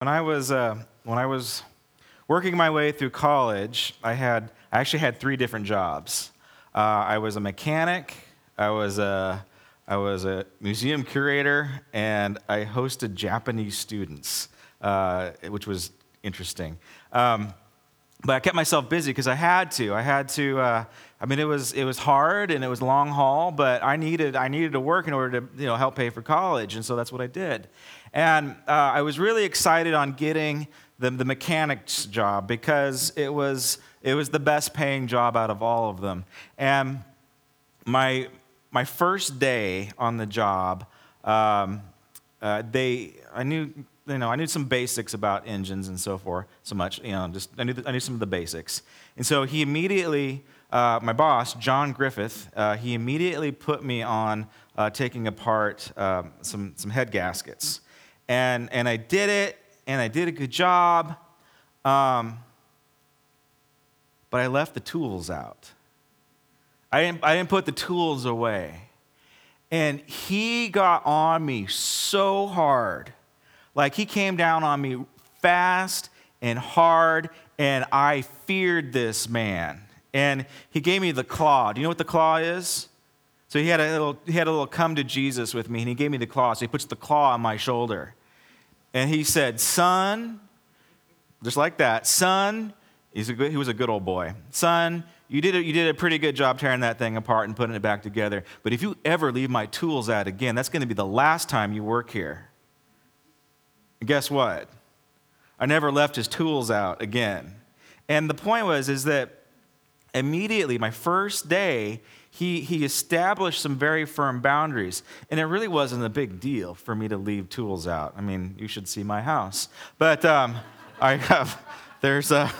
When I was uh, when I was working my way through college, I had I actually had three different jobs. Uh, I was a mechanic, I was a I was a museum curator, and I hosted Japanese students, uh, which was interesting. Um, but I kept myself busy because I had to. I had to. Uh, I mean, it was it was hard and it was long haul, but I needed I needed to work in order to you know help pay for college, and so that's what I did. And uh, I was really excited on getting the, the mechanic's job because it was, it was the best paying job out of all of them. And my, my first day on the job, um, uh, they, I knew, you know, I knew some basics about engines and so forth, so much, you know, just, I knew, I knew some of the basics. And so he immediately, uh, my boss, John Griffith, uh, he immediately put me on uh, taking apart um, some, some head gaskets and, and I did it, and I did a good job. Um, but I left the tools out. I didn't, I didn't put the tools away. And he got on me so hard. Like he came down on me fast and hard, and I feared this man. And he gave me the claw. Do you know what the claw is? So he had a little, he had a little come to Jesus with me, and he gave me the claw. So he puts the claw on my shoulder. And he said, Son, just like that, son, good, he was a good old boy. Son, you did, a, you did a pretty good job tearing that thing apart and putting it back together. But if you ever leave my tools out again, that's going to be the last time you work here. And guess what? I never left his tools out again. And the point was, is that immediately, my first day, he, he established some very firm boundaries. And it really wasn't a big deal for me to leave tools out. I mean, you should see my house. But um, I have, there's a,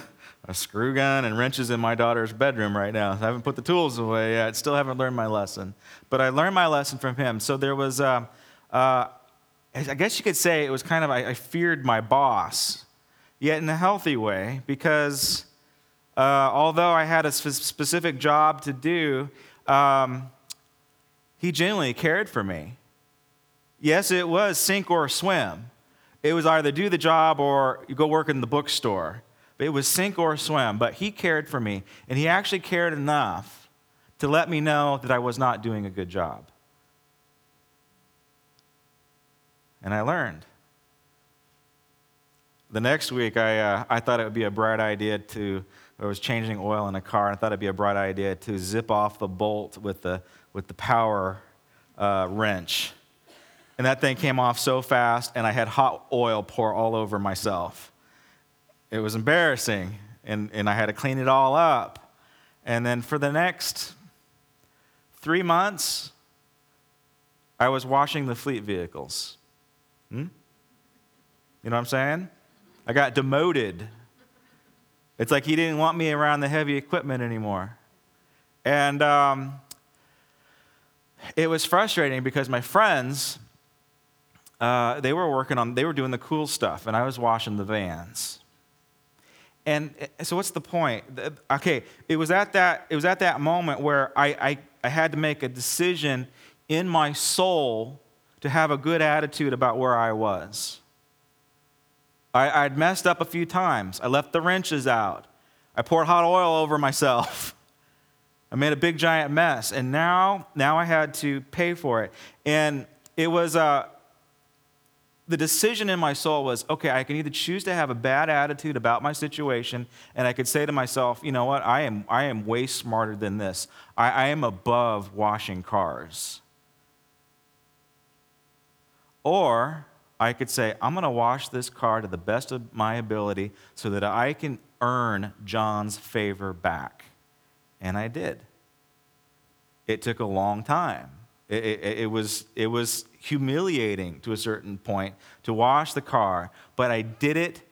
a screw gun and wrenches in my daughter's bedroom right now. I haven't put the tools away yet. Still haven't learned my lesson. But I learned my lesson from him. So there was, uh, uh, I guess you could say it was kind of, I, I feared my boss, yet in a healthy way, because uh, although I had a specific job to do, um, he genuinely cared for me. Yes, it was sink or swim. It was either do the job or go work in the bookstore. But it was sink or swim. But he cared for me, and he actually cared enough to let me know that I was not doing a good job. And I learned. The next week, I, uh, I thought it would be a bright idea to I was changing oil in a car, and I thought it'd be a bright idea to zip off the bolt with the, with the power uh, wrench. And that thing came off so fast, and I had hot oil pour all over myself. It was embarrassing, and, and I had to clean it all up. And then for the next three months, I was washing the fleet vehicles. Hmm? You know what I'm saying? I got demoted it's like he didn't want me around the heavy equipment anymore. And um, it was frustrating because my friends, uh, they were working on, they were doing the cool stuff, and I was washing the vans. And uh, so, what's the point? Okay, it was at that, it was at that moment where I, I, I had to make a decision in my soul to have a good attitude about where I was. I, would messed up a few times. I left the wrenches out. I poured hot oil over myself. I made a big giant mess. And now, now I had to pay for it. And it was uh, the decision in my soul was okay, I can either choose to have a bad attitude about my situation, and I could say to myself, you know what, I am, I am way smarter than this. I, I am above washing cars. Or I could say, I'm going to wash this car to the best of my ability so that I can earn John's favor back. And I did. It took a long time. It, it, it, was, it was humiliating to a certain point to wash the car, but I did it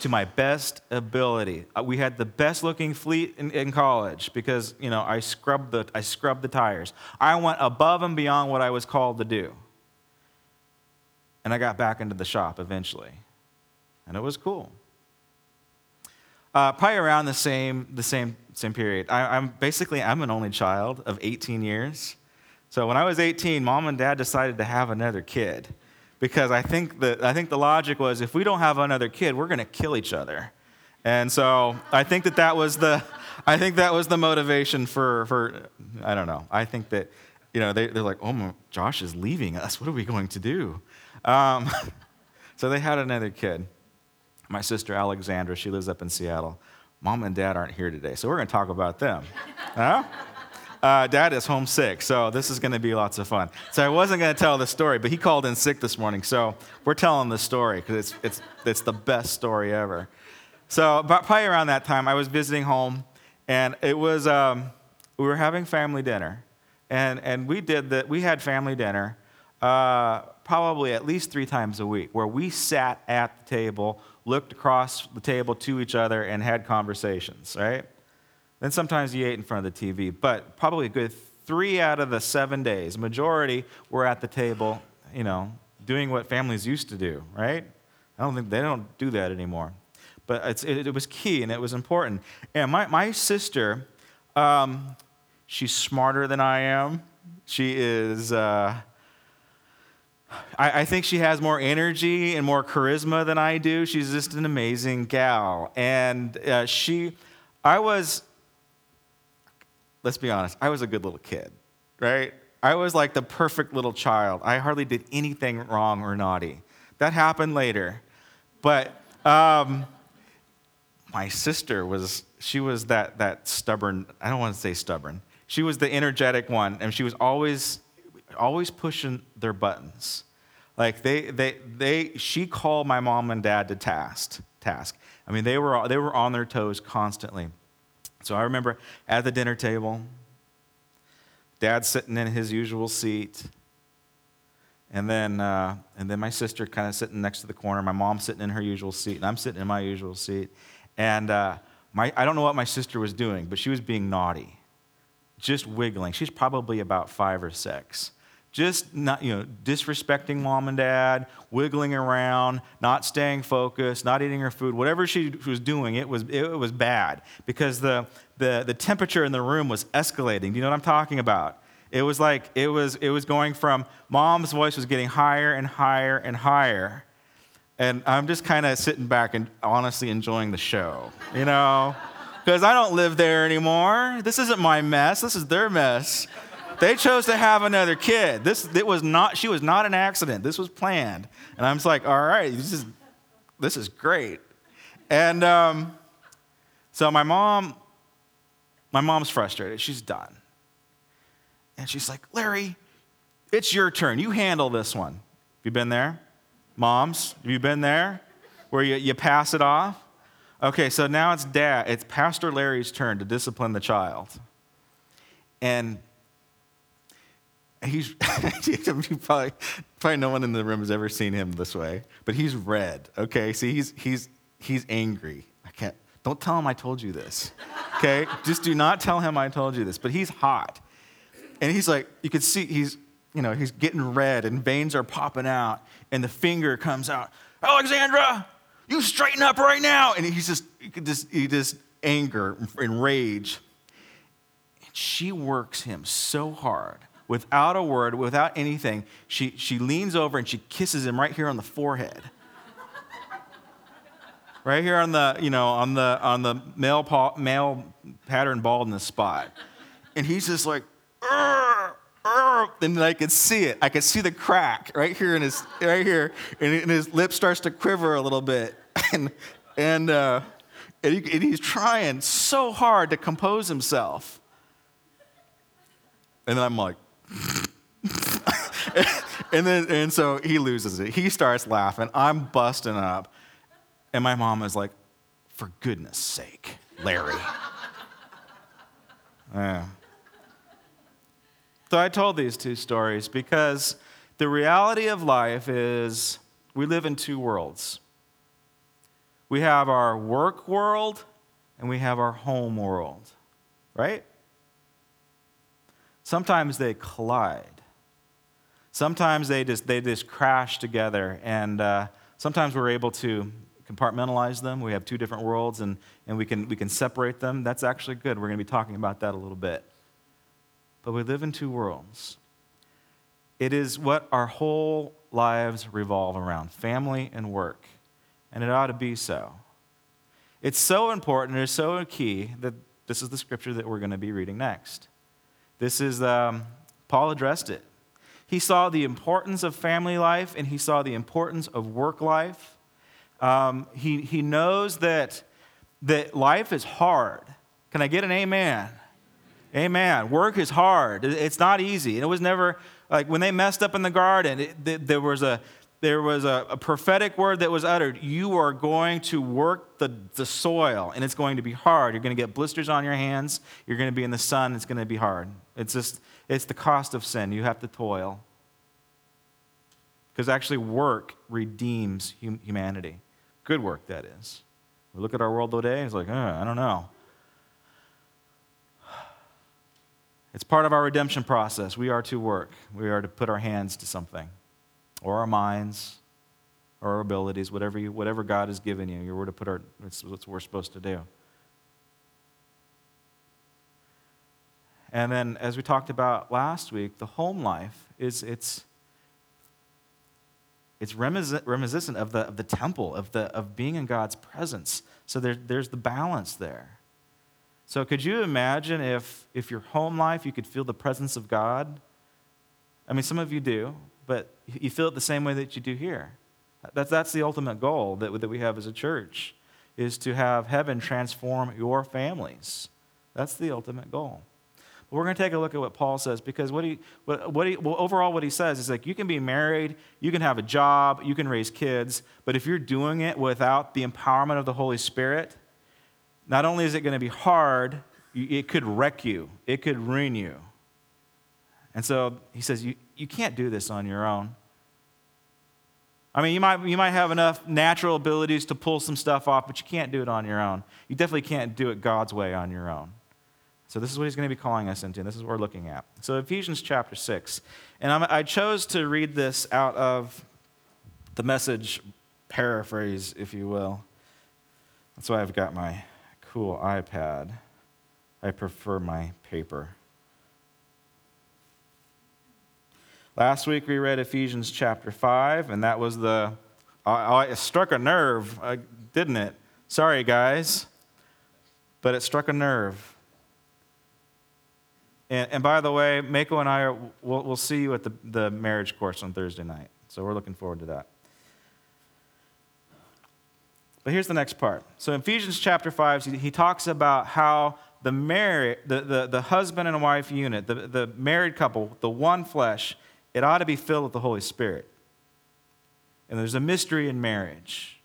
to my best ability. Uh, we had the best looking fleet in, in, college because, you know, I scrubbed, the, I scrubbed the tires. I went above and beyond what I was called to do. And I got back into the shop eventually. And it was cool. Uh, probably around the same, the same, same period. I, am basically, I'm an only child of 18 years. So when I was 18, mom and dad decided to have another kid. because I think, that, I think the logic was if we don't have another kid, we're going to kill each other. And so I think that that was the, I think that was the motivation for, for I don't know. I think that, you know, they, they're like, oh, my, Josh is leaving us. What are we going to do? Um, so they had another kid. My sister Alexandra, she lives up in Seattle. Mom and dad aren't here today, so we're going to talk about them. huh? Uh, dad is homesick, so this is going to be lots of fun. So I wasn't going to tell the story, but he called in sick this morning, so we're telling the story because it's, it's, it's the best story ever. So probably around that time, I was visiting home, and it was um, we were having family dinner, and and we did that. We had family dinner uh, probably at least three times a week, where we sat at the table, looked across the table to each other, and had conversations. Right. Then sometimes you ate in front of the TV, but probably a good three out of the seven days, majority were at the table, you know, doing what families used to do, right? I don't think they don't do that anymore. But it, it, was key and it was important. And my, my sister, um, she's smarter than I am. She is, uh, I, I, think she has more energy and more charisma than I do. She's just an amazing gal. And uh, she, I was, let's be honest, I was a good little kid, right? I was like the perfect little child. I hardly did anything wrong or naughty. That happened later. But um, my sister was, she was that, that stubborn, I don't want to say stubborn. She was the energetic one, and she was always, always pushing their buttons. Like they, they, they, she called my mom and dad to task. Task. I mean, they were, they were on their toes constantly. So I remember at the dinner table, dad sitting in his usual seat, and then, uh, and then my sister kind of sitting next to the corner, my mom sitting in her usual seat, and I'm sitting in my usual seat. And uh, my, I don't know what my sister was doing, but she was being naughty, just wiggling. She's probably about five or six just not you know disrespecting mom and dad wiggling around not staying focused not eating her food whatever she was doing it was it was bad because the the, the temperature in the room was escalating. Do you know what i'm talking about? It was like it was it was going from mom's voice was getting higher and higher and higher. And i'm just kind of sitting back and honestly enjoying the show you know? Because i don't live there anymore. This isn't my mess. This is their mess they chose to have another kid. This it was not, she was not an accident. This was planned. And I'm just like, all right, this is, this is great. And um, so my mom, my mom's frustrated. She's done. And she's like, Larry, it's your turn. You handle this one. Have you been there? Moms, have you been there? Where you, you pass it off? Okay, so now it's dad, it's Pastor Larry's turn to discipline the child. And he's probably probably no one in the room has ever seen him this way, but he's red. Okay, see, he's he's he's angry. I can't. Don't tell him I told you this. Okay, just do not tell him I told you this. But he's hot, and he's like, you can see he's you know he's getting red, and veins are popping out, and the finger comes out. Alexandra, you straighten up right now. And he's just you could just he just anger and rage. And she works him so hard without a word, without anything, she, she leans over and she kisses him right here on the forehead. right here on the, you know, on the, on the male, pa- male pattern baldness spot. And he's just like, and I could see it. I could see the crack right here in his, right here. And, his lip starts to quiver a little bit. And, and, uh, and, he, and he's trying so hard to compose himself. And then I'm like, and then and so he loses it. He starts laughing. I'm busting up. And my mom is like, for goodness sake, Larry. yeah. So I told these two stories because the reality of life is we live in two worlds. We have our work world and we have our home world, right? Sometimes they collide. Sometimes they just, they just crash together, and uh, sometimes we're able to compartmentalize them. We have two different worlds, and, and we, can, we can separate them. That's actually good. We're going to be talking about that a little bit. But we live in two worlds. It is what our whole lives revolve around family and work, and it ought to be so. It's so important, it's so key that this is the scripture that we're going to be reading next. This is, um, Paul addressed it. He saw the importance of family life and he saw the importance of work life. Um, he, he knows that, that life is hard. Can I get an amen? Amen. Work is hard. It's not easy. And it was never like when they messed up in the garden, it, there was a there was a, a, prophetic word that was uttered. You are going to work the, the soil, and it's going to be hard. You're going to get blisters on your hands. You're going to be in the sun. It's going to be hard. It's just, it's the cost of sin. You have to toil. Because actually, work redeems hum- humanity. Good work, that is. We look at our world today, it's like, I don't know. It's part of our redemption process. We are to work, we are to put our hands to something, or our minds, or our abilities, whatever, you, whatever God has given you. You're to put our, it's what we're supposed to do. And then, as we talked about last week, the home life is it's it's reminiscent of the, of the temple, of, the, of being in God's presence. So there, there's the balance there. So could you imagine if, if your home life, you could feel the presence of God? I mean, some of you do, but you feel it the same way that you do here. That's, that's the ultimate goal that, that we have as a church, is to have heaven transform your families. That's the ultimate goal. We're going to take a look at what Paul says because what he, what, what he, well, overall, what he says is like you can be married, you can have a job, you can raise kids, but if you're doing it without the empowerment of the Holy Spirit, not only is it going to be hard, it could wreck you, it could ruin you. And so he says, You, you can't do this on your own. I mean, you might, you might have enough natural abilities to pull some stuff off, but you can't do it on your own. You definitely can't do it God's way on your own. So, this is what he's going to be calling us into, and this is what we're looking at. So, Ephesians chapter 6. And I'm, I chose to read this out of the message paraphrase, if you will. That's why I've got my cool iPad. I prefer my paper. Last week we read Ephesians chapter 5, and that was the. I, it struck a nerve, uh, didn't it? Sorry, guys. But it struck a nerve. And, and by the way, Mako and I, are, we'll, we'll see you at the, the marriage course on Thursday night. So we're looking forward to that. But here's the next part. So in Ephesians chapter 5, he talks about how the, married, the, the, the husband and wife unit, the, the married couple, the one flesh, it ought to be filled with the Holy Spirit. And there's a mystery in marriage.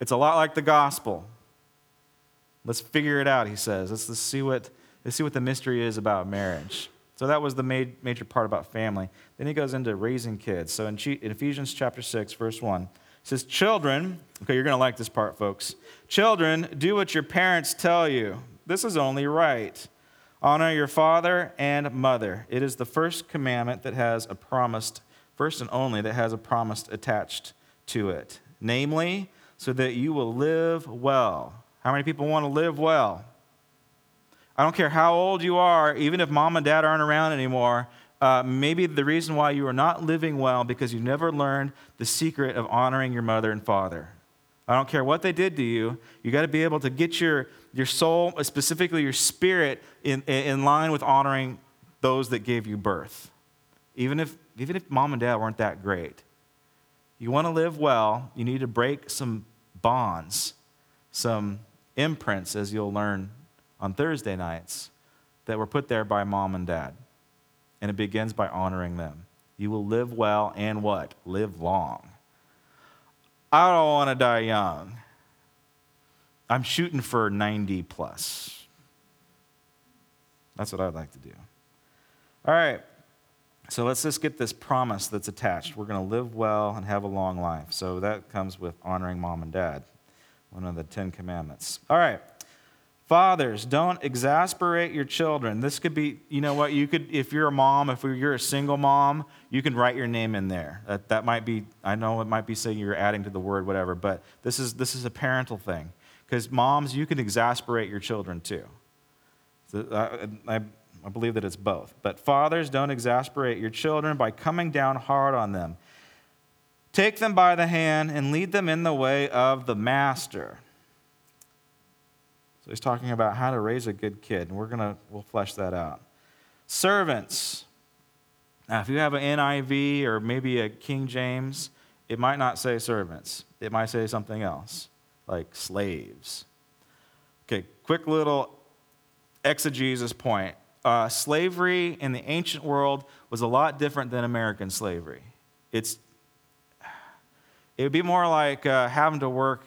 It's a lot like the gospel. Let's figure it out, he says. Let's, let's, see, what, let's see what the mystery is about marriage. So that was the major part about family. Then he goes into raising kids. So in Ephesians chapter 6, verse 1, it says, Children, okay, you're going to like this part, folks. Children, do what your parents tell you. This is only right. Honor your father and mother. It is the first commandment that has a promised, first and only, that has a promise attached to it. Namely, so that you will live well. How many people want to live well? I don't care how old you are, even if mom and dad aren't around anymore, uh, maybe the reason why you are not living well because you never learned the secret of honoring your mother and father. I don't care what they did to you. You got to be able to get your, your soul, specifically your spirit, in, in line with honoring those that gave you birth. Even if, even if mom and dad weren't that great. You want to live well, you need to break some bonds, some imprints, as you'll learn on Thursday nights, that were put there by mom and dad and it begins by honoring them. You will live well and what? Live long. I don't want to die young. I'm shooting for 90 plus. That's what I'd like to do. All right. So let's just get this promise that's attached. We're going to live well and have a long life. So that comes with honoring mom and dad, one of the Ten Commandments. All right. Fathers, don't exasperate your children. This could be, you know what, you could, if you're a mom, if you're a single mom, you can write your name in there. That, that might be, I know it might be saying you're adding to the word, whatever, but this is, this is a parental thing. Because moms, you can exasperate your children too. So, I, I, I believe that it's both. But fathers, don't exasperate your children by coming down hard on them. Take them by the hand and lead them in the way of the master. He's talking about how to raise a good kid, and we're going to we'll flesh that out. Servants. Now, if you have an NIV or maybe a King James, it might not say servants. It might say something else, like slaves. Okay, quick little exegesis point. Uh, slavery in the ancient world was a lot different than American slavery. It's, it would be more like uh, having to work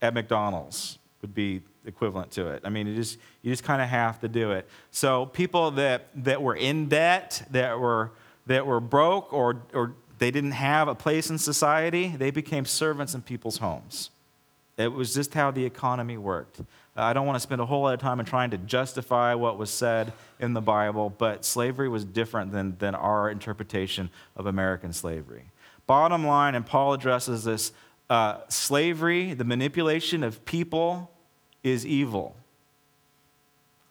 at McDonald's, would be equivalent to it. I mean, you just, you just kind of have to do it. So people that, that were in debt, that were, that were broke, or, or they didn't have a place in society, they became servants in people's homes. It was just how the economy worked. I don't want to spend a whole lot of time in trying to justify what was said in the Bible, but slavery was different than, than our interpretation of American slavery. Bottom line, and Paul addresses this uh, slavery, the manipulation of people, is evil.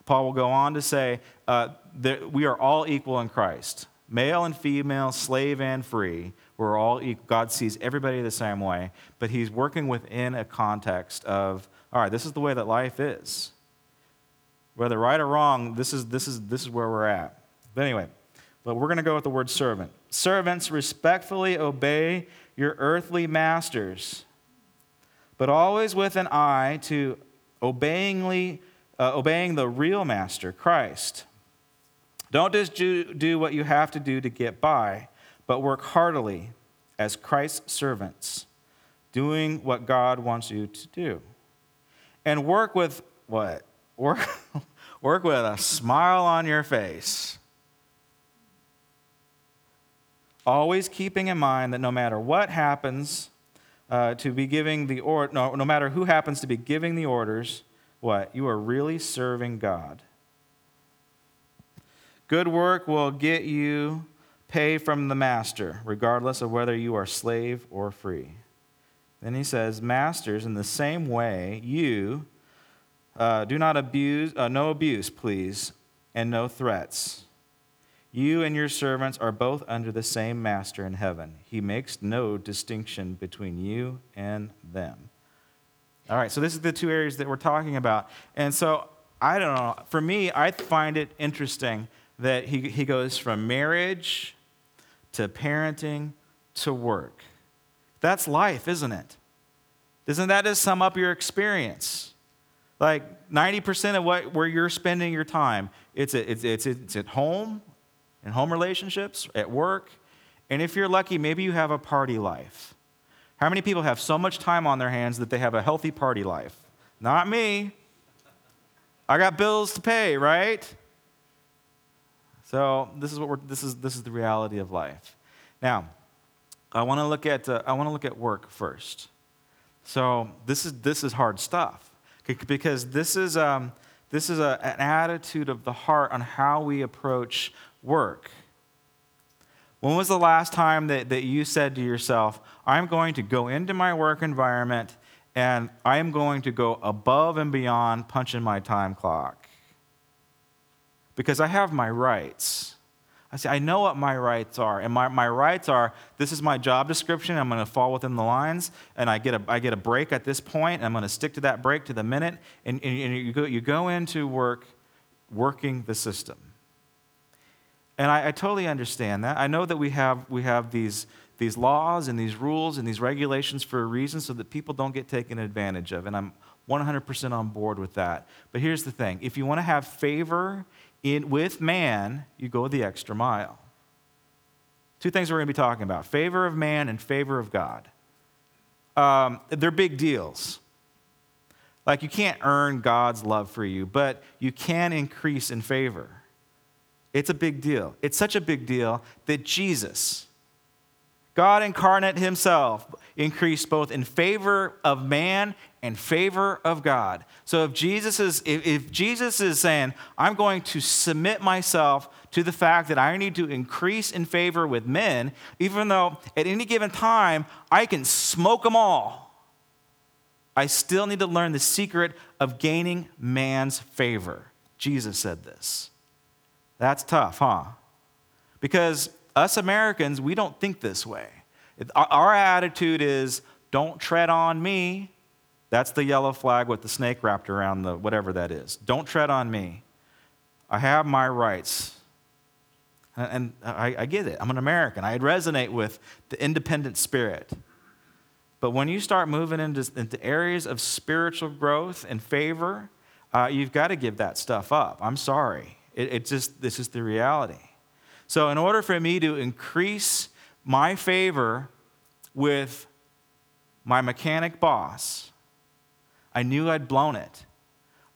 Paul will go on to say uh, that we are all equal in Christ male and female, slave and free. We're all equal. God sees everybody the same way, but he's working within a context of, all right, this is the way that life is. Whether right or wrong, this is, this is, this is where we're at. But anyway, but we're going to go with the word servant. Servants, respectfully obey your earthly masters, but always with an eye to obeyingly, uh, obeying the real master, Christ. Don't just do what you have to do to get by, but work heartily as Christ's servants, doing what God wants you to do. And work with what? Work, work with a smile on your face. Always keeping in mind that no matter what happens, uh, to be giving the order, no, no matter who happens to be giving the orders, what? You are really serving God. Good work will get you pay from the master, regardless of whether you are slave or free. Then he says, Masters, in the same way, you uh, do not abuse, uh, no abuse, please, and no threats. You and your servants are both under the same master in heaven. He makes no distinction between you and them. All right, so this is the two areas that we're talking about. And so I don't know. For me, I find it interesting that he, he goes from marriage to parenting to work. That's life, isn't it? Doesn't that just sum up your experience? Like 90% of what, where you're spending your time, it's, a, it's, it's, it's at home, in home relationships, at work, and if you're lucky, maybe you have a party life. How many people have so much time on their hands that they have a healthy party life? Not me. I got bills to pay, right? So this is what we're, this is this is the reality of life. Now, I want to look at uh, I want to look at work first. So this is this is hard stuff because this is um, this is a, an attitude of the heart on how we approach work. When was the last time that, that you said to yourself, I'm going to go into my work environment and I am going to go above and beyond punching my time clock? because I have my rights. I say, I know what my rights are. And my, my rights are this is my job description. I'm going to fall within the lines. And I get a, I get a break at this point. I'm going to stick to that break to the minute. And, and, and you, go, you go into work working the system. And I, I totally understand that. I know that we have, we have these, these laws and these rules and these regulations for a reason so that people don't get taken advantage of. And I'm 100% on board with that. But here's the thing if you want to have favor in, with man, you go the extra mile. Two things we're going to be talking about favor of man and favor of God. Um, they're big deals. Like you can't earn God's love for you, but you can increase in favor. It's a big deal. It's such a big deal that Jesus, God incarnate himself, increased both in favor of man and favor of God. So if Jesus is if, if, Jesus is saying, I'm going to submit myself to the fact that I need to increase in favor with men, even though at any given time I can smoke them all, I still need to learn the secret of gaining man's favor. Jesus said this. That's tough, huh? Because us Americans, we don't think this way. Our attitude is don't tread on me. That's the yellow flag with the snake wrapped around the whatever that is. Don't tread on me. I have my rights. And I, I get it. I'm an American. I resonate with the independent spirit. But when you start moving into, into areas of spiritual growth and favor, uh, you've got to give that stuff up. I'm sorry. It, it just, this is the reality. So, in order for me to increase my favor with my mechanic boss, I knew I'd blown it.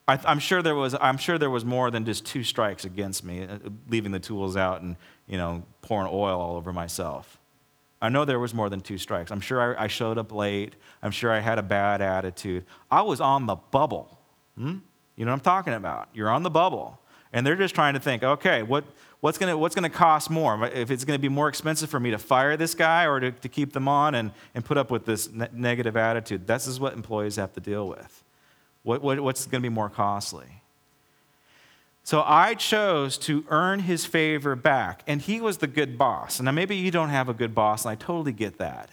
I, am sure there was. I'm sure there was more than just two strikes against me, uh, leaving the tools out and you know pouring oil all over myself. I know there was more than two strikes. I'm sure I, I showed up late. I'm sure I had a bad attitude. I was on the bubble. Hmm? You know what I'm talking about? You're on the bubble, and they're just trying to think. Okay, what what's going what's gonna cost more? If it's going to be more expensive for me to fire this guy or to, to keep them on and, and put up with this ne- negative attitude? This is what employees have to deal with. What, what, what's going to be more costly? So I chose to earn his favor back, and he was the good boss. And now maybe you don't have a good boss, and I totally get that.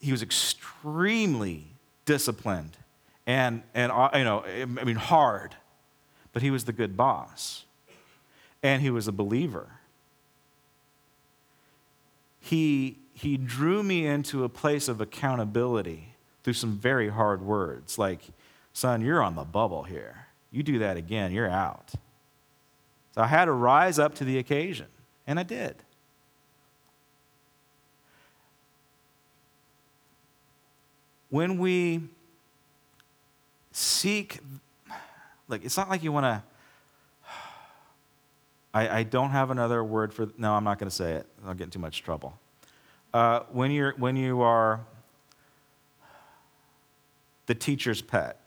He was extremely disciplined and, and uh, you know, I mean, hard, but he was the good boss and he was a believer. He, he drew me into a place of accountability through some very hard words like, son, you're on the bubble here. You do that again, you're out. So I had to rise up to the occasion, and I did. When we seek, like, it's not like you want to I, I don't have another word for, no, I'm not going to say it. I'll get in too much trouble. Uh, when, you're, when you are the teacher's pet,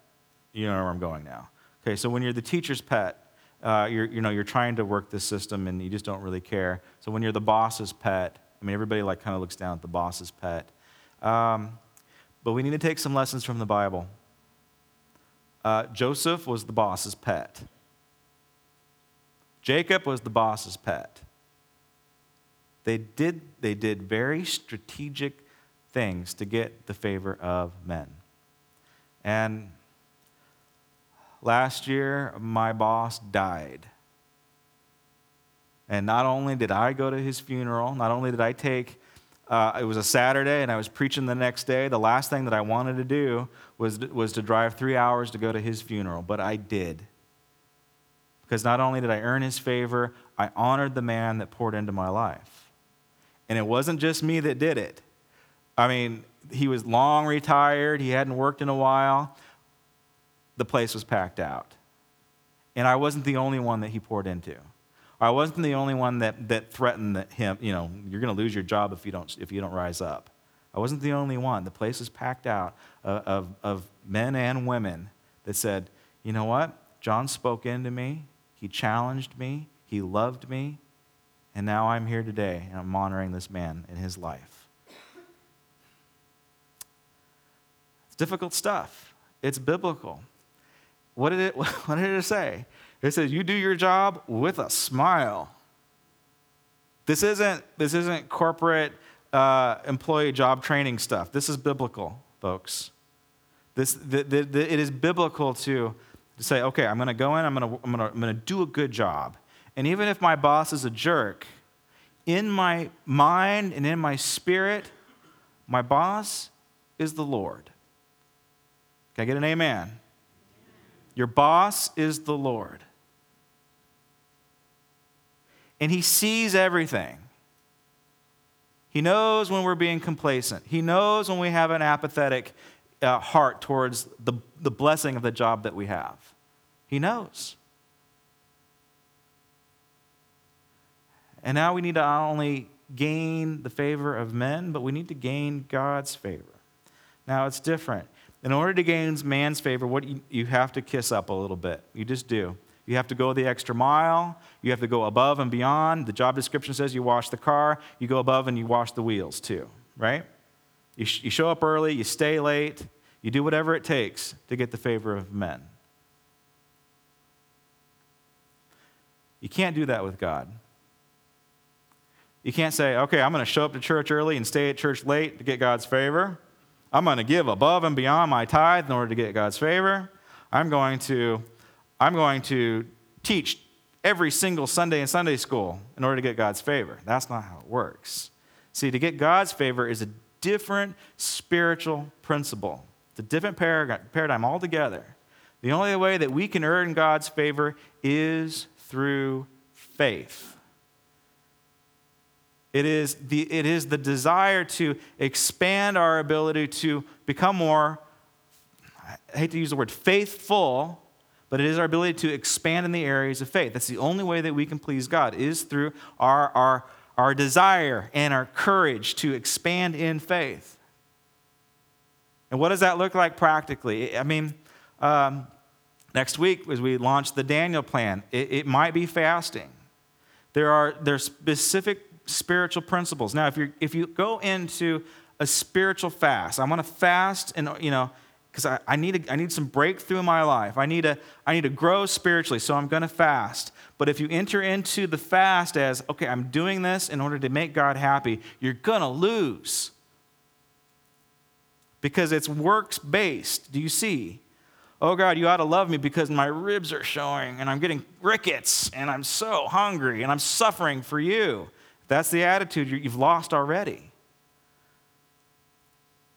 you know where I'm going now. Okay, so when you're the teacher's pet, uh, you're, you know, you're trying to work the system and you just don't really care. So when you're the boss's pet, I mean, everybody like kind of looks down at the boss's pet. Um, but we need to take some lessons from the Bible. Uh, Joseph was the boss's pet. Jacob was the boss's pet. They did, they did very strategic things to get the favor of men. And last year, my boss died. And not only did I go to his funeral, not only did I take, uh, it was a Saturday and I was preaching the next day. The last thing that I wanted to do was, was to drive three hours to go to his funeral, but I did because not only did I earn his favor, I honored the man that poured into my life. And it wasn't just me that did it. I mean, he was long retired, he hadn't worked in a while. The place was packed out. And I wasn't the only one that he poured into. I wasn't the only one that, that threatened that him, you know, you're going to lose your job if you, don't, if you don't rise up. I wasn't the only one. The place was packed out of, of, of men and women that said, you know what? John spoke into me. He challenged me, He loved me, and now I'm here today and I'm honoring this man in his life. It's difficult stuff, it's biblical. What did it, what did it say? It says, You do your job with a smile. This isn't, this isn't corporate uh, employee job training stuff. This is biblical, folks. This, the, the, the, it is biblical to to say, okay, I'm going to go in, I'm going to, I'm, to, I'm going to do a good job. And even if my boss is a jerk, in my mind and in my spirit, my boss is the Lord. Can I get an amen? Your boss is the Lord. And he sees everything. He knows when we're being complacent. He knows when we have an apathetic uh, heart towards the, the blessing of the job that we have. He knows. And now we need to not only gain the favor of men, but we need to gain God's favor. Now it's different. In order to gain man's favor, what you, you have to kiss up a little bit. You just do. You have to go the extra mile. You have to go above and beyond. The job description says you wash the car. You go above and you wash the wheels too, right? You, sh- you show up early. You stay late. You do whatever it takes to get the favor of men. You can't do that with God. You can't say, okay, I'm going to show up to church early and stay at church late to get God's favor. I'm going to give above and beyond my tithe in order to get God's favor. I'm going to, I'm going to teach every single Sunday in Sunday school in order to get God's favor. That's not how it works. See, to get God's favor is a different spiritual principle, it's a different paradigm altogether. The only way that we can earn God's favor is through faith. It is, the, it is the desire to expand our ability to become more, I hate to use the word faithful, but it is our ability to expand in the areas of faith. That's the only way that we can please God, is through our, our, our desire and our courage to expand in faith. And what does that look like practically? I mean, um, next week, as we launch the Daniel plan, it, it might be fasting. There are there's specific spiritual principles. Now, if you if you go into a spiritual fast, I'm going to fast, and you know, because I, I need a, I need some breakthrough in my life. I need to I need to grow spiritually, so I'm going to fast. But if you enter into the fast as okay, I'm doing this in order to make God happy, you're going to lose because it's works based. Do you see? Oh God, you ought to love me because my ribs are showing and I'm getting rickets and I'm so hungry and I'm suffering for you that's the attitude you've lost already.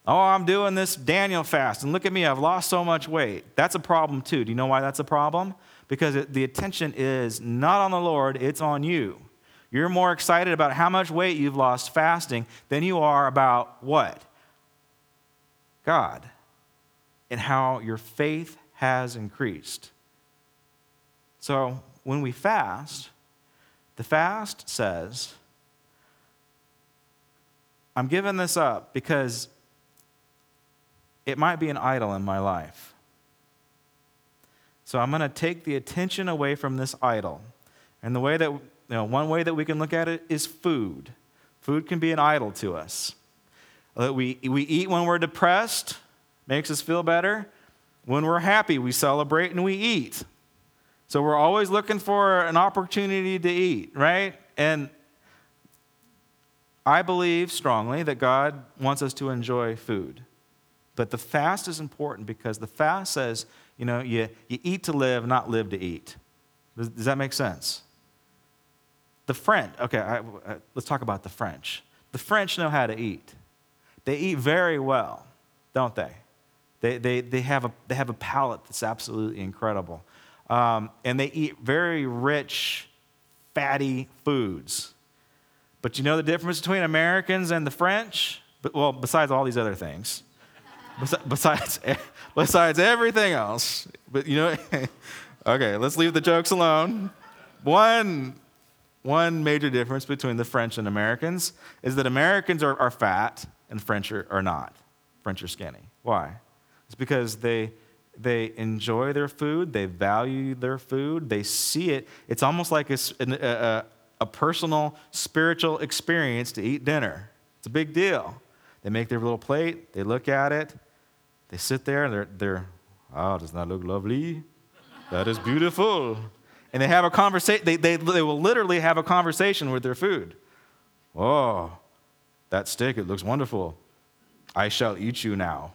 Oh, I'm doing this Daniel fast, and look at me, I've lost so much weight. That's a problem too. Do you know why that's a problem? Because it, the attention is not on the Lord, it's on you. You're more excited about how much weight you've lost fasting than you are about what? God and how your faith has increased. So when we fast, the fast says, I'm giving this up because it might be an idol in my life. So I'm going to take the attention away from this idol. And the way that, you know, one way that we can look at it is food. Food can be an idol to us. Uh, we, we eat when we're depressed, makes us feel better. When we're happy, we celebrate and we eat. So we're always looking for an opportunity to eat, right? And I believe strongly that God wants us to enjoy food. But the fast is important because the fast says, you know, you, you eat to live, not live to eat. Does, does that make sense? The French, okay, I, I, let's talk about the French. The French know how to eat. They eat very well, don't they? They, they, they, have, a, they have a palate that's absolutely incredible. Um, and they eat very rich, fatty foods. But you know the difference between Americans and the French? But, Well, besides all these other things, besides, besides everything else. But you know, okay, let's leave the jokes alone. One, one major difference between the French and Americans is that Americans are, are fat and French are, are not. French are skinny. Why? It's because they, they enjoy their food, they value their food, they see it. It's almost like a, a, a personal spiritual experience to eat dinner. It's a big deal. They make their little plate, they look at it, they sit there, and they're, they're ah, oh, does that look lovely? That is beautiful. And they have a conversation, they, they, they will literally have a conversation with their food. Oh, that steak, it looks wonderful. I shall eat you now.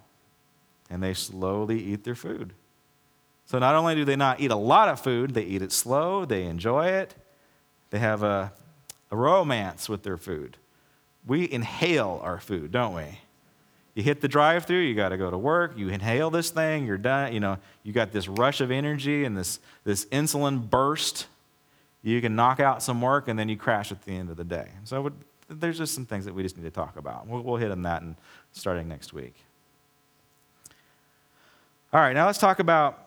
And they slowly eat their food. So not only do they not eat a lot of food, they eat it slow, they enjoy it, they have a, a romance with their food. We inhale our food, don't we? You hit the drive through, you got to go to work, you inhale this thing, you're done. You know, you got this rush of energy and this, this insulin burst. You can knock out some work and then you crash at the end of the day. So there's just some things that we just need to talk about. We'll, we'll hit on that and starting next week. All right, now let's talk about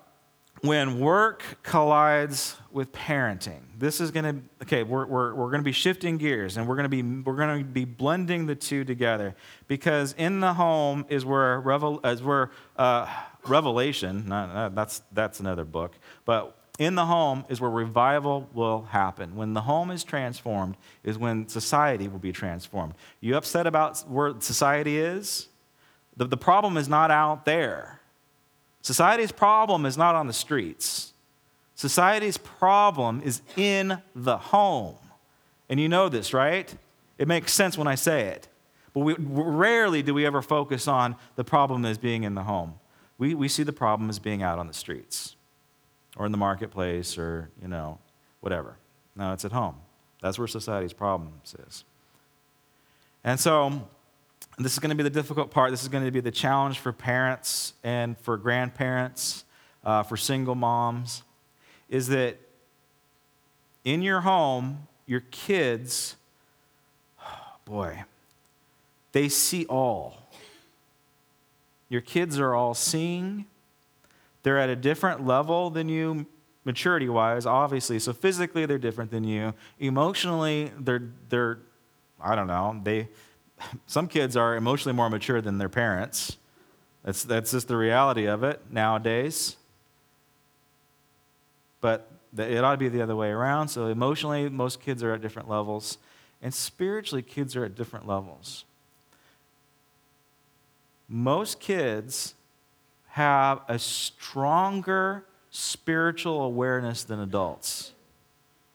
when work collides with parenting. This is going to okay we're, we're, we're going to be shifting gears and we're going to be we're going to be blending the two together because in the home is where revel as where uh, revelation not, uh, that's that's another book but in the home is where revival will happen. When the home is transformed is when society will be transformed. You upset about where society is? The, the problem is not out there Society's problem is not on the streets. Society's problem is in the home. And you know this, right? It makes sense when I say it. But we, rarely do we ever focus on the problem as being in the home. We, we see the problem as being out on the streets or in the marketplace or, you know, whatever. No, it's at home. That's where society's problems is. And so, this is going to be the difficult part. This is going to be the challenge for parents and for grandparents, uh, for single moms, is that in your home, your kids, oh boy, they see all. Your kids are all seeing. They're at a different level than you, maturity wise, obviously. So physically, they're different than you. Emotionally, they're, they're I don't know, they, some kids are emotionally more mature than their parents. That's, that's just the reality of it nowadays. But it ought to be the other way around. So, emotionally, most kids are at different levels, and spiritually, kids are at different levels. Most kids have a stronger spiritual awareness than adults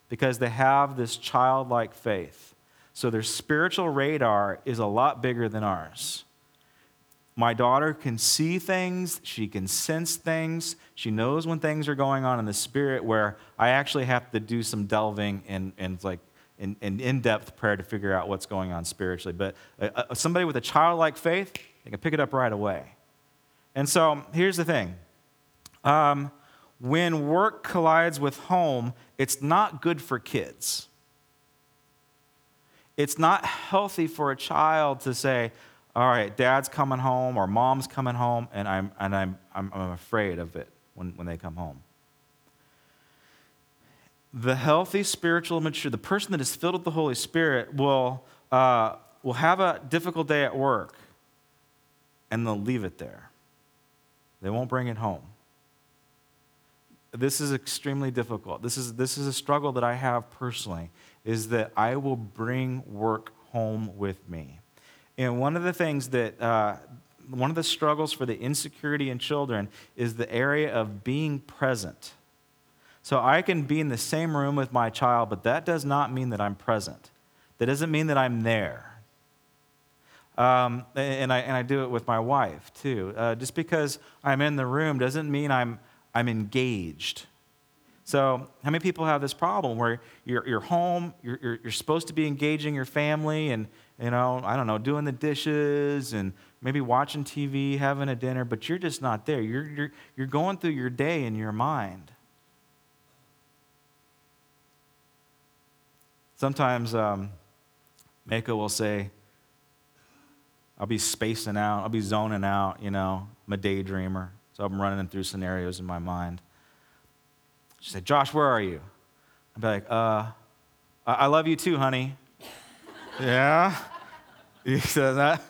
because they have this childlike faith. So, their spiritual radar is a lot bigger than ours. My daughter can see things, she can sense things, she knows when things are going on in the spirit where I actually have to do some delving and, and like in, in in-depth prayer to figure out what's going on spiritually. But uh, uh, somebody with a childlike faith, they can pick it up right away. And so here's the thing. Um, when work collides with home, it's not good for kids. It's not healthy for a child to say, all right, dad's coming home or mom's coming home, and I'm, and I'm, I'm, I'm afraid of it when, when they come home. The healthy spiritual mature, the person that is filled with the Holy Spirit will, uh, will have a difficult day at work and they'll leave it there. They won't bring it home. This is extremely difficult. This is, this is a struggle that I have personally, is that I will bring work home with me. And one of the things that, uh, one of the struggles for the insecurity in children is the area of being present. So I can be in the same room with my child, but that does not mean that I'm present. That doesn't mean that I'm there. Um, and, I, and I do it with my wife too. Uh, just because I'm in the room doesn't mean I'm, I'm engaged. So, how many people have this problem where you're, you're home, you're, you're, you're supposed to be engaging your family and, you know, I don't know, doing the dishes and maybe watching TV, having a dinner, but you're just not there. You're, you're, you're going through your day in your mind. Sometimes um, Mako will say, I'll be spacing out, I'll be zoning out, you know, I'm a daydreamer. So I'm running through scenarios in my mind. She said, Josh, where are you? I'd be like, uh, I love you too, honey. yeah? You said that?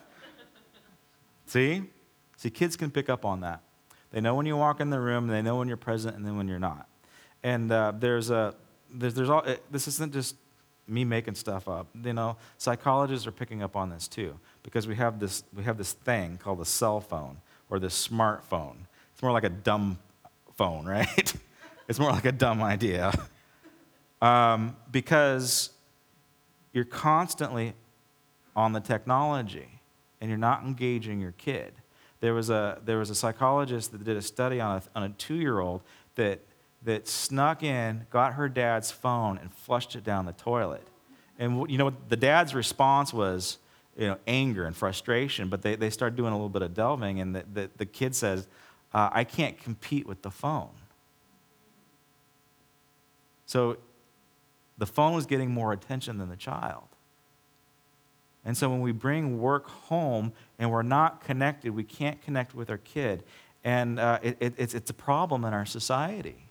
See? See, kids can pick up on that. They know when you walk in the room, they know when you're present, and then when you're not. And uh, there's a, there's, there's all, it, this isn't just me making stuff up. You know, psychologists are picking up on this too because we have this, we have this thing called a cell phone or this smartphone. It's more like a dumb phone, right? It's more like a dumb idea. Um, because you're constantly on the technology and you're not engaging your kid. There was a, there was a psychologist that did a study on a, on a two year old that, that snuck in, got her dad's phone, and flushed it down the toilet. And you know the dad's response was, you know, anger and frustration, but they, they started doing a little bit of delving, and the, the, the kid says, uh, I can't compete with the phone. So the phone was getting more attention than the child. And so when we bring work home and we're not connected, we can't connect with our kid. And uh, it, it, it's, it's a problem in our society.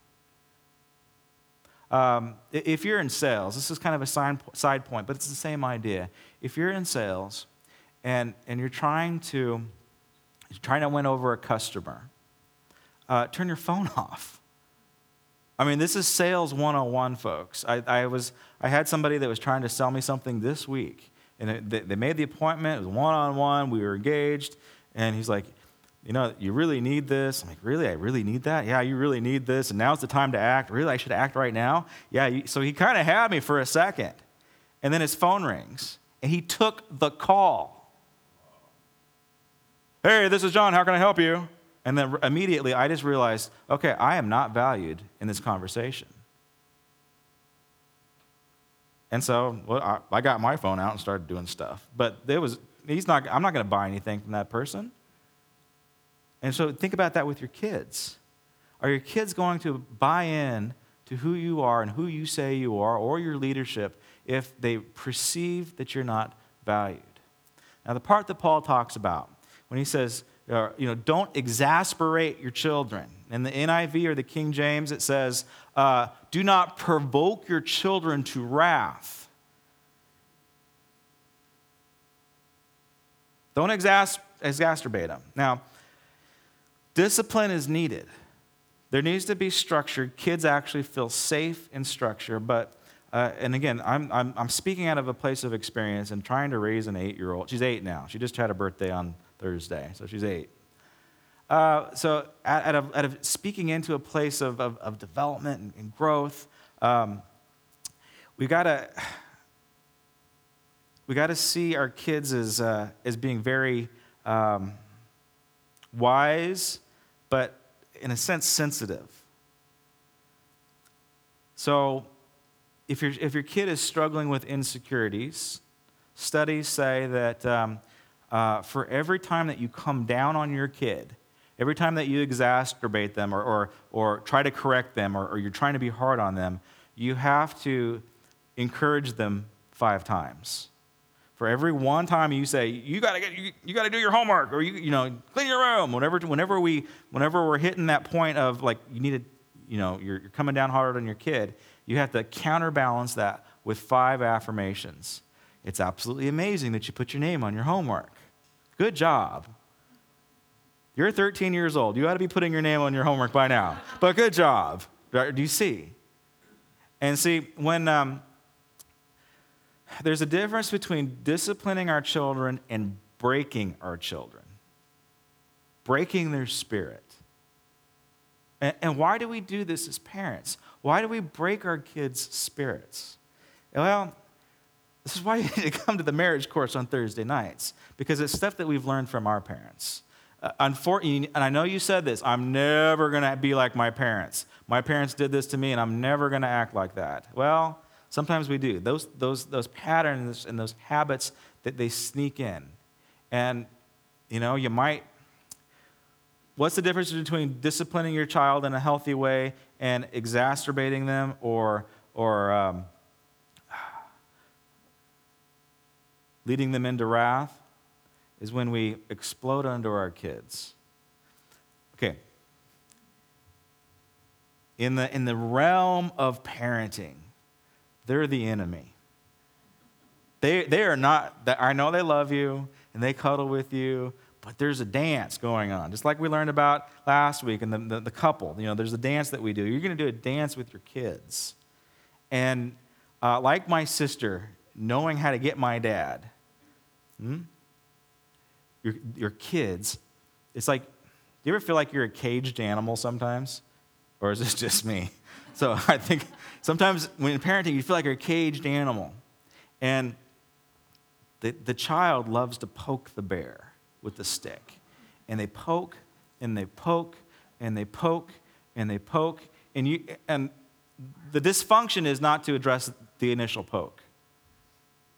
Um, if you're in sales, this is kind of a side point, but it's the same idea. If you're in sales and, and you're trying to you're trying to win over a customer, uh, turn your phone off. I mean, this is sales 101, folks. I, I, was, I had somebody that was trying to sell me something this week, and they, they made the appointment. It was one on one. We were engaged, and he's like, you know, you really need this. I'm like, really? I really need that? Yeah, you really need this. And now's the time to act. Really? I should act right now? Yeah. So he kind of had me for a second. And then his phone rings. and he took the call. Hey, this is John. How can I help you? And then immediately I just realized okay, I am not valued in this conversation. And so well, I, I got my phone out and started doing stuff. But there was, he's not, I'm not going to buy anything from that person. And so think about that with your kids. Are your kids going to buy in to who you are and who you say you are or your leadership if they perceive that you're not valued? Now, the part that Paul talks about when he says, uh, you know, don't exasperate your children. In the NIV or the King James, it says, uh, do not provoke your children to wrath. Don't exas- exacerbate them. Now, discipline is needed. There needs to be structure. Kids actually feel safe in structure, but uh, and again, I'm, I'm, I'm speaking out of a place of experience and trying to raise an eight year old. She's eight now. She just had a birthday on Thursday, so she's eight. Uh, so, out of, out of, speaking into a place of, of, of development and, and growth, um, we gotta we gotta see our kids as uh, as being very um, wise, but in a sense sensitive. So, if, you if your kid is struggling with insecurities, studies say that um, uh, for every time that you come down on your kid, every time that you exacerbate them or, or, or try to correct them or, or you're trying to be hard on them, you have to encourage them five times. For every one time you say, you gotta get, you, you gotta do your homework, or you, you know, clean your room, whenever, whenever we, whenever we're hitting that point of like, you need to, you know, you're, you're coming down hard on your kid, you have to counterbalance that with five affirmations. It's absolutely amazing that you put your name on your homework. Good job. You're 13 years old. You ought to be putting your name on your homework by now. But good job. Do you see? And see, when um, there's a difference between disciplining our children and breaking our children, breaking their spirit. And, and why do we do this as parents? Why do we break our kids' spirits? Well, this is why you need to come to the marriage course on Thursday nights, because it's stuff that we've learned from our parents. Uh, unfortunately, and I know you said this, I'm never going to be like my parents. My parents did this to me, and I'm never going to act like that. Well, sometimes we do. Those, those, those patterns and those habits that they sneak in. And, you know, you might. What's the difference between disciplining your child in a healthy way and exacerbating them or, or um, leading them into wrath? is when we explode onto our kids. Okay. In the, in the realm of parenting, they're the enemy. They, they are not, I know they love you and they cuddle with you, but there's a dance going on. Just like we learned about last week and the, the, the couple, you know, there's a dance that we do. You're going to do a dance with your kids. And uh, like my sister, knowing how to get my dad, hmm? your, your kids, it's like, do you ever feel like you're a caged animal sometimes? Or is this just me? So I think sometimes when parenting, you feel like you're a caged animal. And the, the child loves to poke the bear with the stick. And they poke and they poke and they poke and they poke. And, you, and the dysfunction is not to address the initial poke,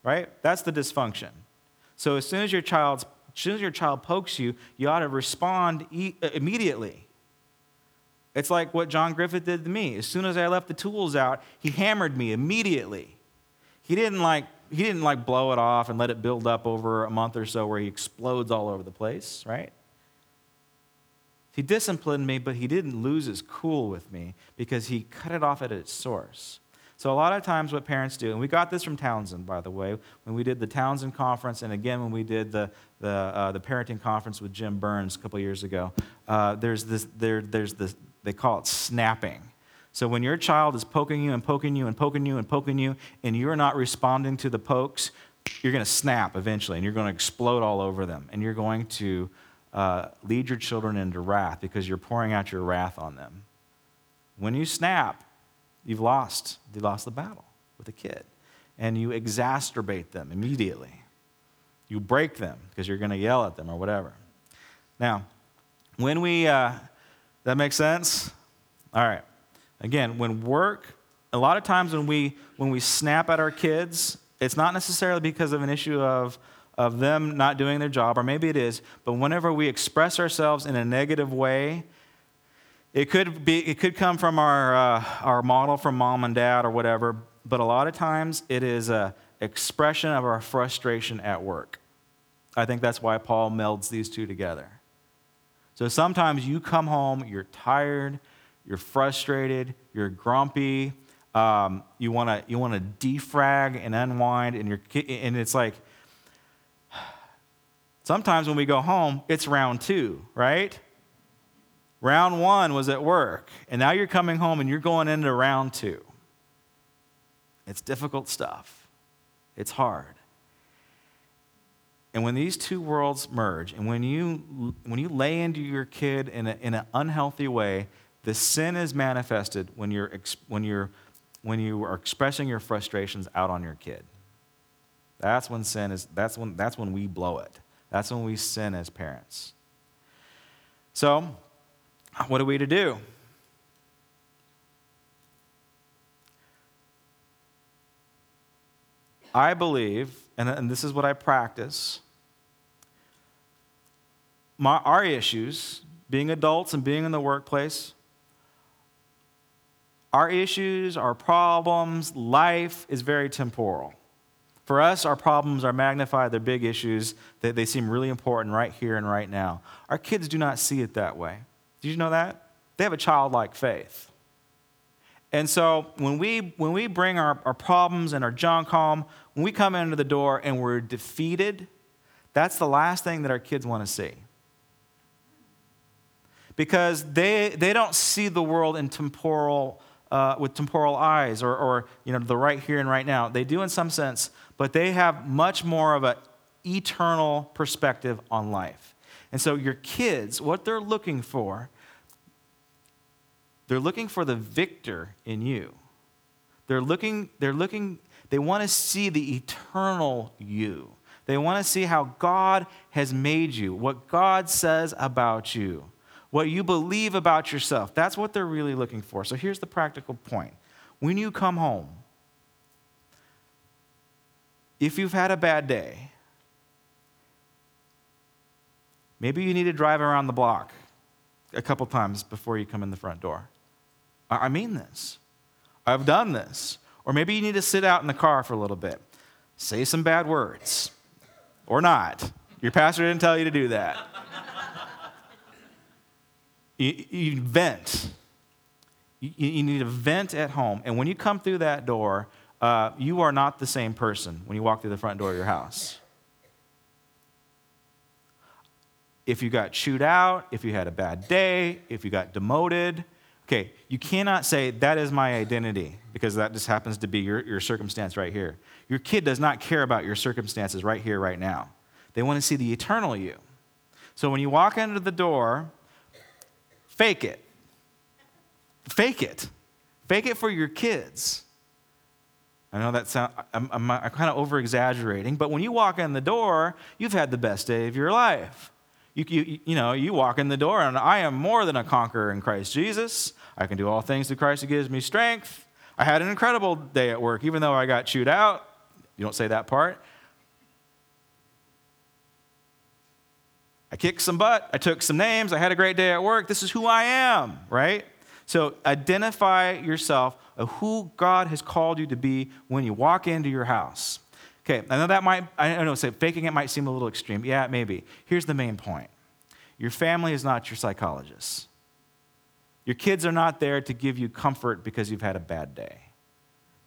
right? That's the dysfunction. So as soon as your child's as soon as your child pokes you, you ought to respond e- uh, immediately. It's like what John Griffith did to me. As soon as I left the tools out, he hammered me immediately. He didn't like he didn't like blow it off and let it build up over a month or so where he explodes all over the place, right? He disciplined me, but he didn't lose his cool with me because he cut it off at its source. So, a lot of times, what parents do, and we got this from Townsend, by the way, when we did the Townsend conference, and again, when we did the, the, uh, the parenting conference with Jim Burns a couple years ago, uh, there's this, there, there's this, they call it snapping. So, when your child is poking you and poking you and poking you and poking you, and you're not responding to the pokes, you're going to snap eventually, and you're going to explode all over them, and you're going to uh, lead your children into wrath because you're pouring out your wrath on them. When you snap, you've lost. You lost the battle with a kid. and you exacerbate them immediately. You break them because you're going to yell at them or whatever. Now, when we, uh, that makes sense? All right. Again, when work, a lot of times when we, when we snap at our kids, it's not necessarily because of an issue of, of them not doing their job, or maybe it is, but whenever we express ourselves in a negative way, it could, be, it could come from our, uh, our model from mom and dad or whatever, but a lot of times it is an expression of our frustration at work. I think that's why Paul melds these two together. So sometimes you come home, you're tired, you're frustrated, you're grumpy, um, you want to you want to defrag and unwind, and you're and it's like sometimes when we go home, it's round two, right? Round one was at work, and now you're coming home and you're going into round two. It's difficult stuff. It's hard. And when these two worlds merge, and when you, when you lay into your kid in, a, in an unhealthy way, the sin is manifested when you're, when, you're, when you are expressing your frustrations out on your kid. That's when sin is, that's when, that's when we blow it. That's when we sin as parents. So, what are we to do? I believe, and, and this is what I practice, my, our issues, being adults and being in the workplace, our issues, our problems, life is very temporal. For us, our problems are magnified, they're big issues, they, they seem really important right here and right now. Our kids do not see it that way. Did you know that? They have a childlike faith. And so when we, when we bring our, our problems and our junk home, when we come into the door and we're defeated, that's the last thing that our kids want to see because they, they don't see the world in temporal, uh, with temporal eyes or, or you know, the right here and right now. They do in some sense, but they have much more of an eternal perspective on life. And so your kids, what they're looking for, they're looking for the victor in you. They're looking, they're looking, they want to see the eternal you. They want to see how God has made you, what God says about you what you believe about yourself. That's what they're really looking for. So here's the practical point. When you come home, if you've had a bad day, maybe you need to drive around the block a couple times before you come in the front door. I mean this. I've done this. Or maybe you need to sit out in the car for a little bit, say some bad words, or not. Your pastor didn't tell you to do that. You, you vent. You, you, need to vent at home. And when you come through that door, uh, you are not the same person when you walk through the front door of your house. If you got chewed out, if you had a bad day, if you got demoted, okay, you cannot say, that is my identity, because that just happens to be your, your circumstance right here. Your kid does not care about your circumstances right here, right now. They want to see the eternal you. So when you walk into the door, Fake it. Fake it. Fake it for your kids. I know that sound, I'm, I'm, I'm kind of over exaggerating, but when you walk in the door, you've had the best day of your life. You, you, you know, you walk in the door, and I am more than a conqueror in Christ Jesus. I can do all things through Christ who gives me strength. I had an incredible day at work, even though I got chewed out. You don't say that part. I kicked some butt. I took some names. I had a great day at work. This is who I am, right? So identify yourself of who God has called you to be when you walk into your house. Okay, I know that might, I don't know, say faking it might seem a little extreme. Yeah, maybe. Here's the main point your family is not your psychologist. Your kids are not there to give you comfort because you've had a bad day.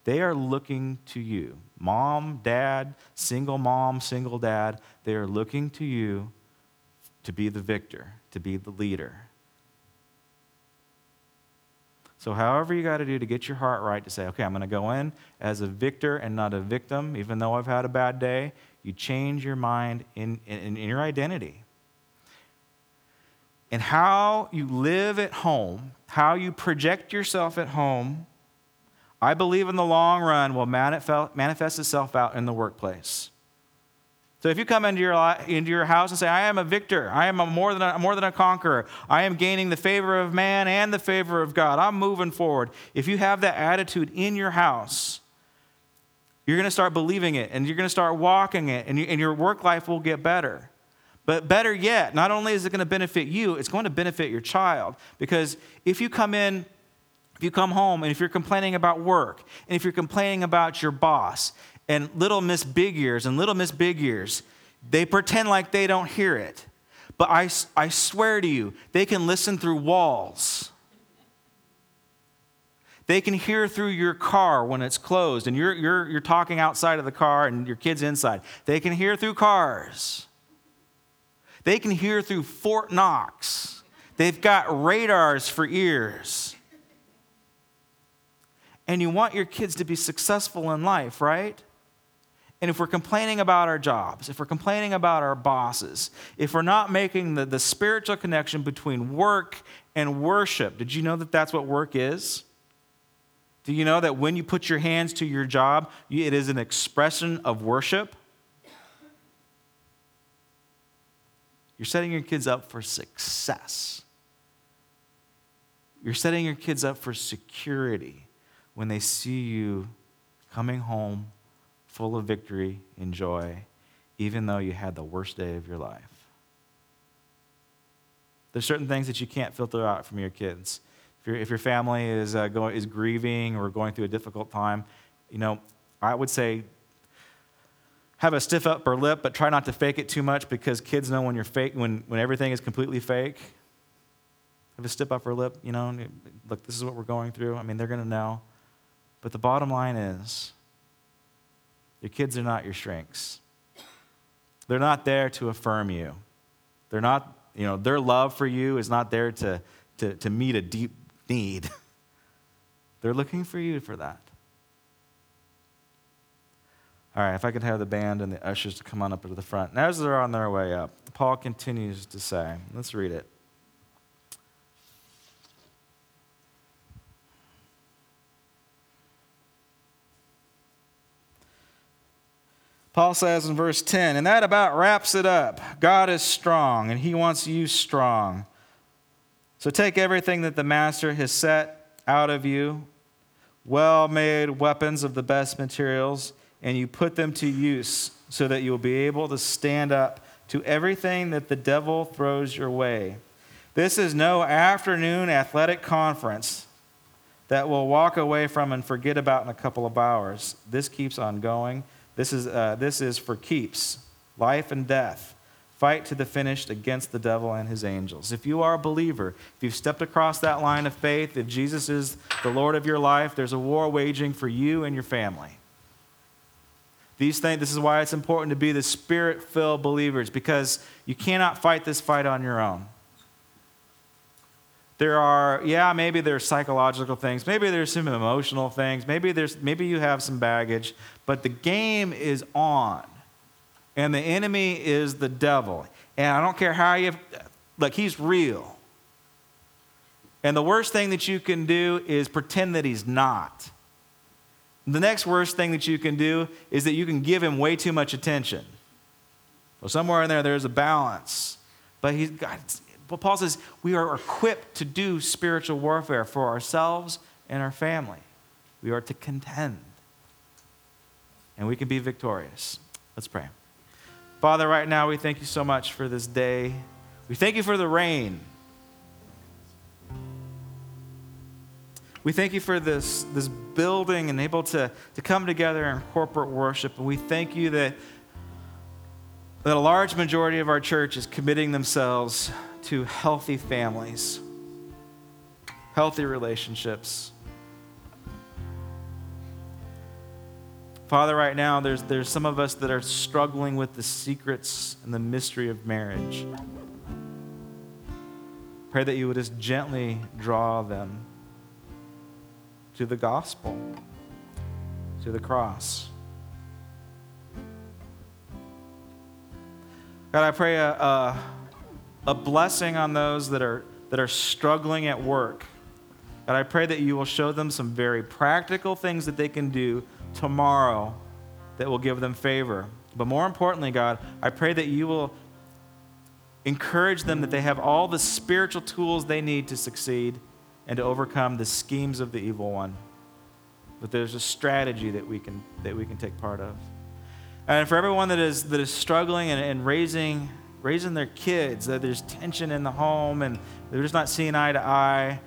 They are looking to you. Mom, dad, single mom, single dad, they are looking to you to be the victor, to be the leader. So, however, you got to do to get your heart right to say, okay, I'm going to go in as a victor and not a victim, even though I've had a bad day, you change your mind in, in, in your identity. And how you live at home, how you project yourself at home, I believe in the long run will manifest itself out in the workplace. So if you come into your, into your house and say, I am a victor, I am a more, than a, more than a conqueror, I am gaining the favor of man and the favor of God, I'm moving forward. If you have that attitude in your house, you're going to start believing it and you're going to start walking it, and, you, and your work life will get better. But better yet, not only is it going to benefit you, it's going to benefit your child. Because if you come in if you come home and if you're complaining about work, and if you're complaining about your boss, and little Miss Big Ears and little Miss Big Ears, they pretend like they don't hear it. But I, I swear to you, they can listen through walls. They can hear through your car when it's closed and you're, you're, you're talking outside of the car and your kid's inside. They can hear through cars. They can hear through Fort Knox. They've got radars for ears and you want your kids to be successful in life, right? And if we're complaining about our jobs, if we're complaining about our bosses, if we're not making the, the spiritual connection between work and worship, did you know that that's what work is? Do you know that when you put your hands to your job, it is an expression of worship? You're setting your kids up for success. You're setting your kids up for security when they see you coming home full of victory and joy, even though you had the worst day of your life. There's certain things that you can't filter out from your kids. If, your if your family is, uh, going, is grieving or going through a difficult time, you know, I would say have a stiff upper lip, but try not to fake it too much because kids know when you're fake, when, when everything is completely fake. Have a stiff upper lip, you know, look, this is what we're going through. I mean, they're going to know. But the bottom line is your kids are not your strengths. They're not there to affirm you. They're not, you know, their love for you is not there to, to, to meet a deep need. They're looking for you for that. All right, if I could have the band and the ushers to come on up to the front. And as they're on their way up, Paul continues to say, let's read it. Paul says in verse 10, and that about wraps it up. God is strong, and he wants you strong. So take everything that the master has set out of you, well made weapons of the best materials, and you put them to use so that you will be able to stand up to everything that the devil throws your way. This is no afternoon athletic conference that we'll walk away from and forget about in a couple of hours. This keeps on going this is, uh, this is for keeps, life and death. Fight to the finish against the devil and his angels. If you are a believer, if you've stepped across that line of faith, if Jesus is the Lord of your life, there's a war waging for you and your family. These things, this is why it's important to be the spirit filled believers because you cannot fight this fight on your own. There are, yeah, maybe there's psychological things, maybe there's some emotional things, maybe there's maybe you have some baggage, but the game is on. And the enemy is the devil. And I don't care how you like he's real. And the worst thing that you can do is pretend that he's not. The next worst thing that you can do is that you can give him way too much attention. Well, somewhere in there, there's a balance. But he's got, Paul says we are equipped to do spiritual warfare for ourselves and our family. We are to contend. And we can be victorious. Let's pray. Father, right now we thank you so much for this day. We thank you for the rain. We thank you for this, this building and able to, to come together in corporate worship. And we thank you that, that a large majority of our church is committing themselves to healthy families, healthy relationships. Father, right now, there's, there's some of us that are struggling with the secrets and the mystery of marriage. Pray that you would just gently draw them to the gospel, to the cross. God, I pray a, a blessing on those that are, that are struggling at work. God, I pray that you will show them some very practical things that they can do tomorrow that will give them favor. But more importantly, God, I pray that you will encourage them that they have all the spiritual tools they need to succeed and to overcome the schemes of the evil one. But there's a strategy that we can, that we can take part of. And for everyone that is, that is struggling and, and raising, raising their kids, that there's tension in the home and they're just not seeing eye to eye,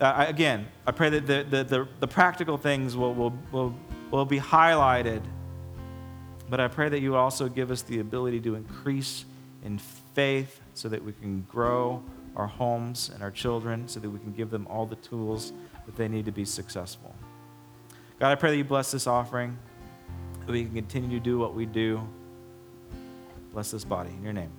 uh, I, again, I pray that the, the, the, the practical things will, will, will, will be highlighted. But I pray that you also give us the ability to increase in faith so that we can grow our homes and our children, so that we can give them all the tools that they need to be successful. God, I pray that you bless this offering, that we can continue to do what we do. Bless this body. In your name.